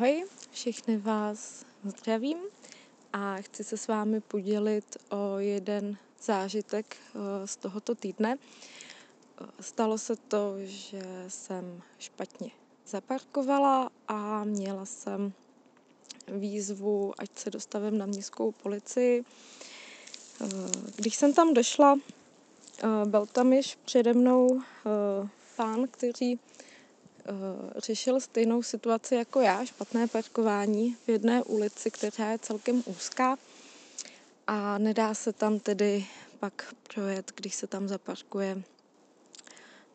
Ahoj, všechny vás zdravím a chci se s vámi podělit o jeden zážitek eh, z tohoto týdne. Eh, stalo se to, že jsem špatně zaparkovala a měla jsem výzvu, ať se dostavím na městskou policii. Eh, když jsem tam došla, byl tam již přede mnou pán, který řešil stejnou situaci jako já, špatné parkování v jedné ulici, která je celkem úzká a nedá se tam tedy pak projet, když se tam zaparkuje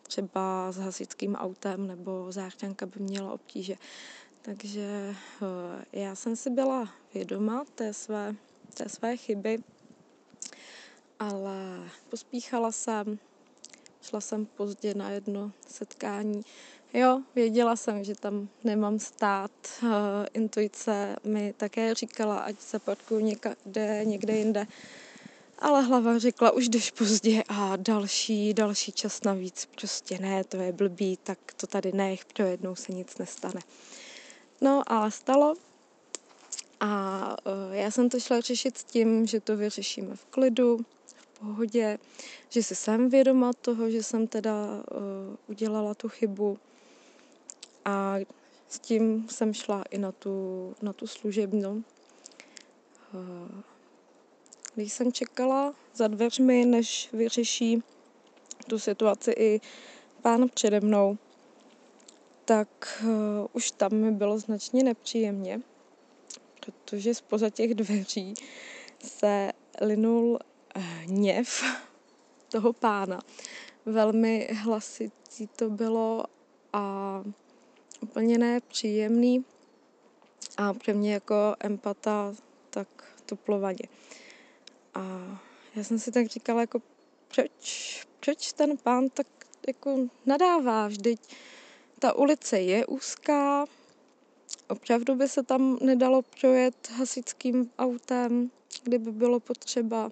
třeba s hasičským autem nebo záchranka by měla obtíže. Takže eh, já jsem si byla vědoma té své, té své chyby, ale pospíchala jsem, šla jsem pozdě na jedno setkání, Jo, věděla jsem, že tam nemám stát. Uh, intuice mi také říkala, ať se parkuju někde, někde jinde. Ale hlava řekla, už jdeš pozdě a další, další čas navíc. Prostě ne, to je blbý, tak to tady nech, pro jednou se nic nestane. No, ale stalo. A uh, já jsem to šla řešit s tím, že to vyřešíme v klidu, pohodě, že si jsem vědoma toho, že jsem teda uh, udělala tu chybu a s tím jsem šla i na tu, na tu služebnu. Eh, když jsem čekala za dveřmi, než vyřeší tu situaci i pán přede mnou, tak uh, už tam mi bylo značně nepříjemně, protože spoza těch dveří se linul hněv toho pána. Velmi hlasitý to bylo a úplně nepříjemný a pro mě jako empata tak tuplovaně. A já jsem si tak říkala, jako proč, proč ten pán tak jako nadává, vždyť ta ulice je úzká, opravdu by se tam nedalo projet hasičským autem, kdyby bylo potřeba.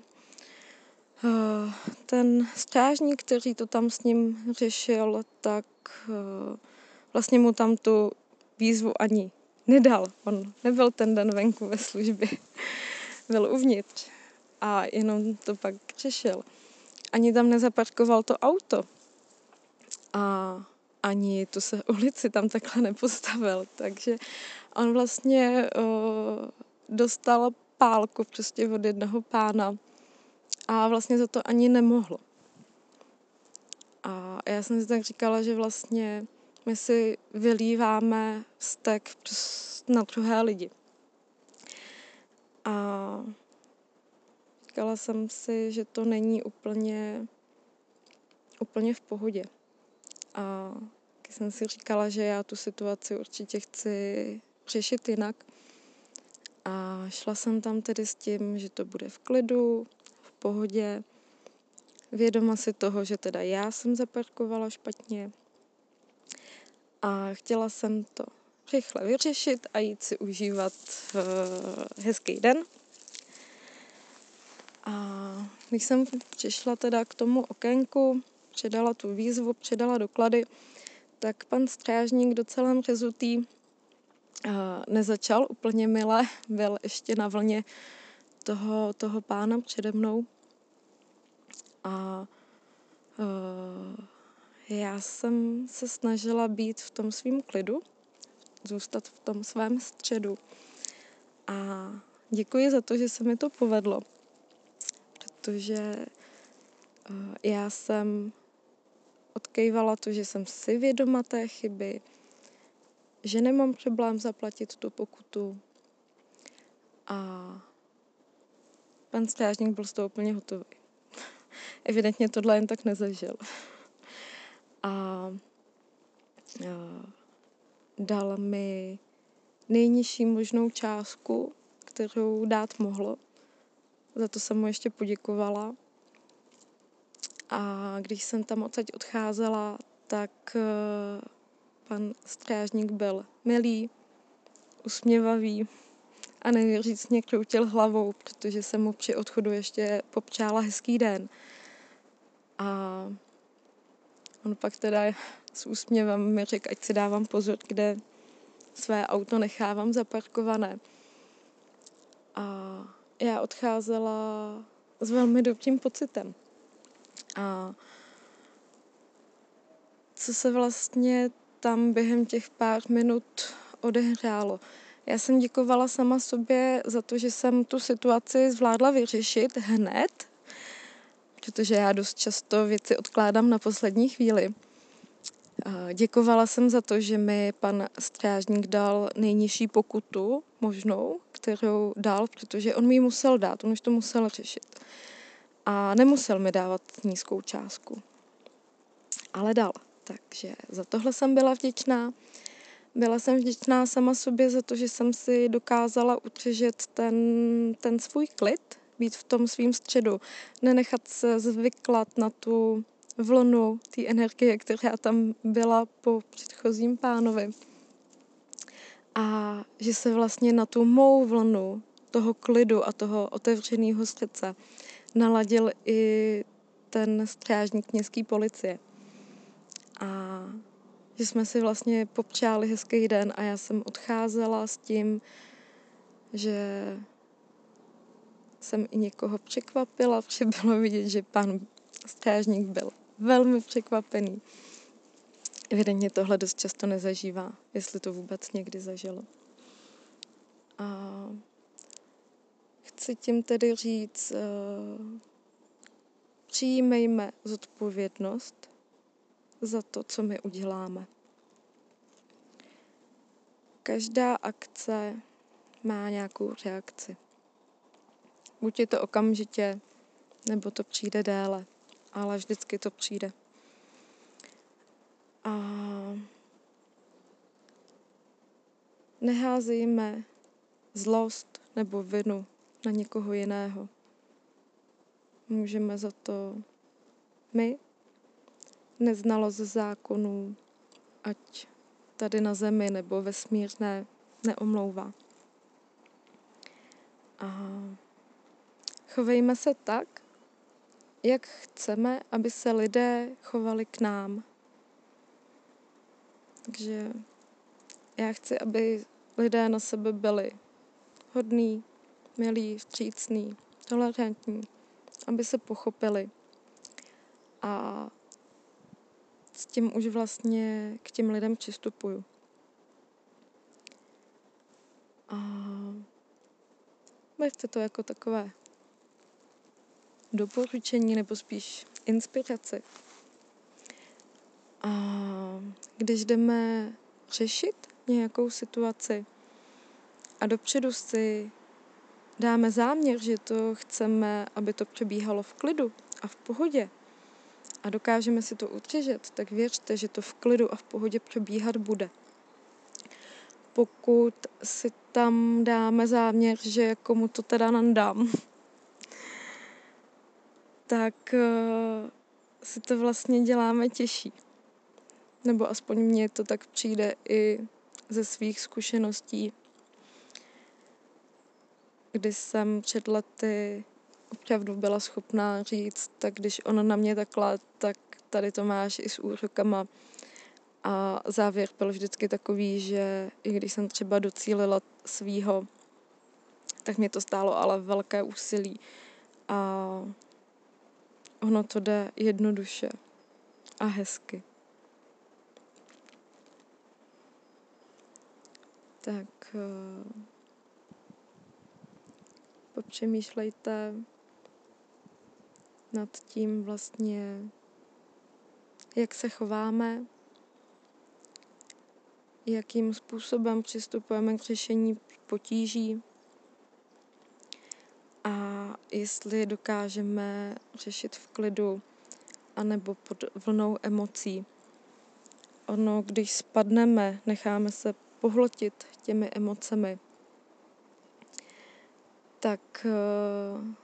Eh, ten strážník, který to tam s ním řešil, tak eh, vlastně mu tam tu výzvu ani nedal. On nebyl ten den venku ve službě, byl uvnitř a jenom to pak řešil. Ani tam nezaparkoval to auto a ani tu se ulici tam takhle nepostavil, takže on vlastně o, dostal pálku prostě od jednoho pána a vlastně za to ani nemohlo. A já jsem si tak říkala, že vlastně my si vylíváme vztek na druhé lidi. A říkala jsem si, že to není úplně, úplně v pohodě. A jsem si říkala, že já tu situaci určitě chci řešit jinak. A šla jsem tam tedy s tím, že to bude v klidu, pohodě, vědoma si toho, že teda já jsem zaparkovala špatně, a chtěla jsem to rychle vyřešit a jít si užívat uh, hezký den. A když jsem přišla teda k tomu okénku, předala tu výzvu, předala doklady, tak pan strážník docela řezutý uh, nezačal úplně milé, byl ještě na vlně toho, toho pána přede mnou. A uh, já jsem se snažila být v tom svém klidu, zůstat v tom svém středu. A děkuji za to, že se mi to povedlo, protože eh, já jsem odkejvala to, že jsem si vědoma té chyby, že nemám problém zaplatit tu pokutu. A pan strážník byl z toho úplně hotový. Evidentně tohle jen tak nezažil a dal mi nejnižší možnou částku, kterou dát mohlo. Za to jsem mu ještě poděkovala. A když jsem tam odsaď odcházela, tak e, pan strážník byl milý, usměvavý a neuvěřitelně kroutil hlavou, protože jsem mu při odchodu ještě popřála hezký den. A On pak teda s úsměvem mi řekl, ať si dávám pozor, kde své auto nechávám zaparkované. A já odcházela s velmi dobrým pocitem. A co se vlastně tam během těch pár minut odehrálo. Já jsem děkovala sama sobě za to, že jsem tu situaci zvládla vyřešit hned, protože já dost často věci odkládám na poslední chvíli. Děkovala jsem za to, že mi pan strážník dal nejnižší pokutu možnou, kterou dal, protože on mi ji musel dát, on už to musel řešit. A nemusel mi dávat nízkou částku, ale dal. Takže za tohle jsem byla vděčná. Byla jsem vděčná sama sobě za to, že jsem si dokázala utržet ten, ten svůj klid, být v tom svým středu, nenechat se zvyklat na tu vlnu té energie, která tam byla po předchozím pánovi. A že se vlastně na tu mou vlnu toho klidu a toho otevřeného srdce naladil i ten strážník městské policie. A že jsme si vlastně popřáli hezký den a já jsem odcházela s tím, že jsem i někoho překvapila, protože bylo vidět, že pan strážník byl velmi překvapený. Evidentně tohle dost často nezažívá, jestli to vůbec někdy zažilo. A chci tím tedy říct, uh, přijímejme zodpovědnost za to, co my uděláme. Každá akce má nějakou reakci. Buď je to okamžitě, nebo to přijde déle, ale vždycky to přijde. A neházejme zlost nebo vinu na někoho jiného. Můžeme za to my neznalost zákonů, ať tady na zemi nebo vesmírné, neomlouvá. A chovejme se tak, jak chceme, aby se lidé chovali k nám. Takže já chci, aby lidé na sebe byli hodní, milí, vstřícní, tolerantní, aby se pochopili. A s tím už vlastně k těm lidem přistupuju. A berte to jako takové doporučení nebo spíš inspiraci. A když jdeme řešit nějakou situaci a dopředu si dáme záměr, že to chceme, aby to přebíhalo v klidu a v pohodě, a dokážeme si to udržet, tak věřte, že to v klidu a v pohodě probíhat bude. Pokud si tam dáme záměr, že komu to teda nandám, tak uh, si to vlastně děláme těžší. Nebo aspoň mně to tak přijde i ze svých zkušeností, kdy jsem před lety opravdu byla schopná říct, tak když ona na mě takhle, tak tady to máš i s úrokama. A závěr byl vždycky takový, že i když jsem třeba docílila svýho, tak mě to stálo ale velké úsilí. A ono to jde jednoduše a hezky. Tak uh, popřemýšlejte nad tím vlastně, jak se chováme, jakým způsobem přistupujeme k řešení potíží a jestli dokážeme řešit v klidu anebo pod vlnou emocí. Ono, když spadneme, necháme se pohltit těmi emocemi, tak uh,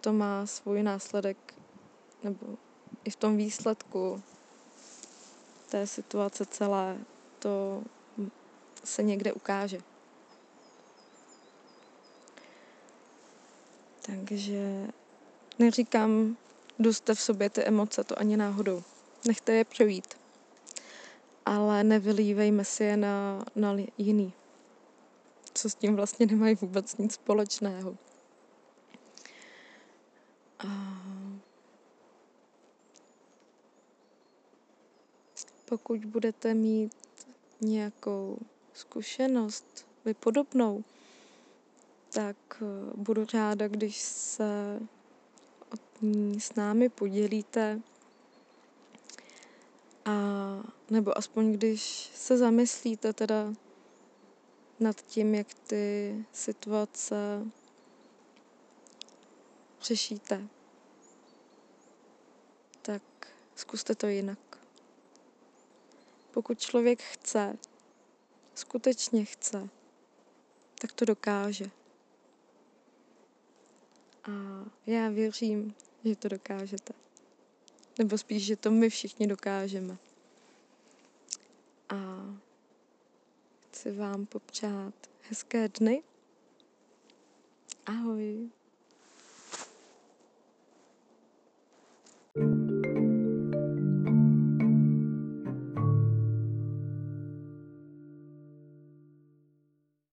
to má svůj následek, nebo i v tom výsledku té situace celé to se někde ukáže. Takže neříkám, duste v sobě ty emoce, to ani náhodou. Nechte je projít. ale nevylívejme si je na, na jiný, co s tím vlastně nemají vůbec nic společného. Pokud budete mít nějakou zkušenost, vy podobnou, tak eh, budu ráda, když se o ní s námi podělíte. A nebo aspoň když se zamyslíte teda nad tím, jak ty situace řešíte, tak zkuste to jinak. Pokud člověk chce, skutečně chce, tak to dokáže. A já věřím, že to dokážete. Nebo spíš, že to my všichni dokážeme. A chci vám popřát hezké dny. Ahoj.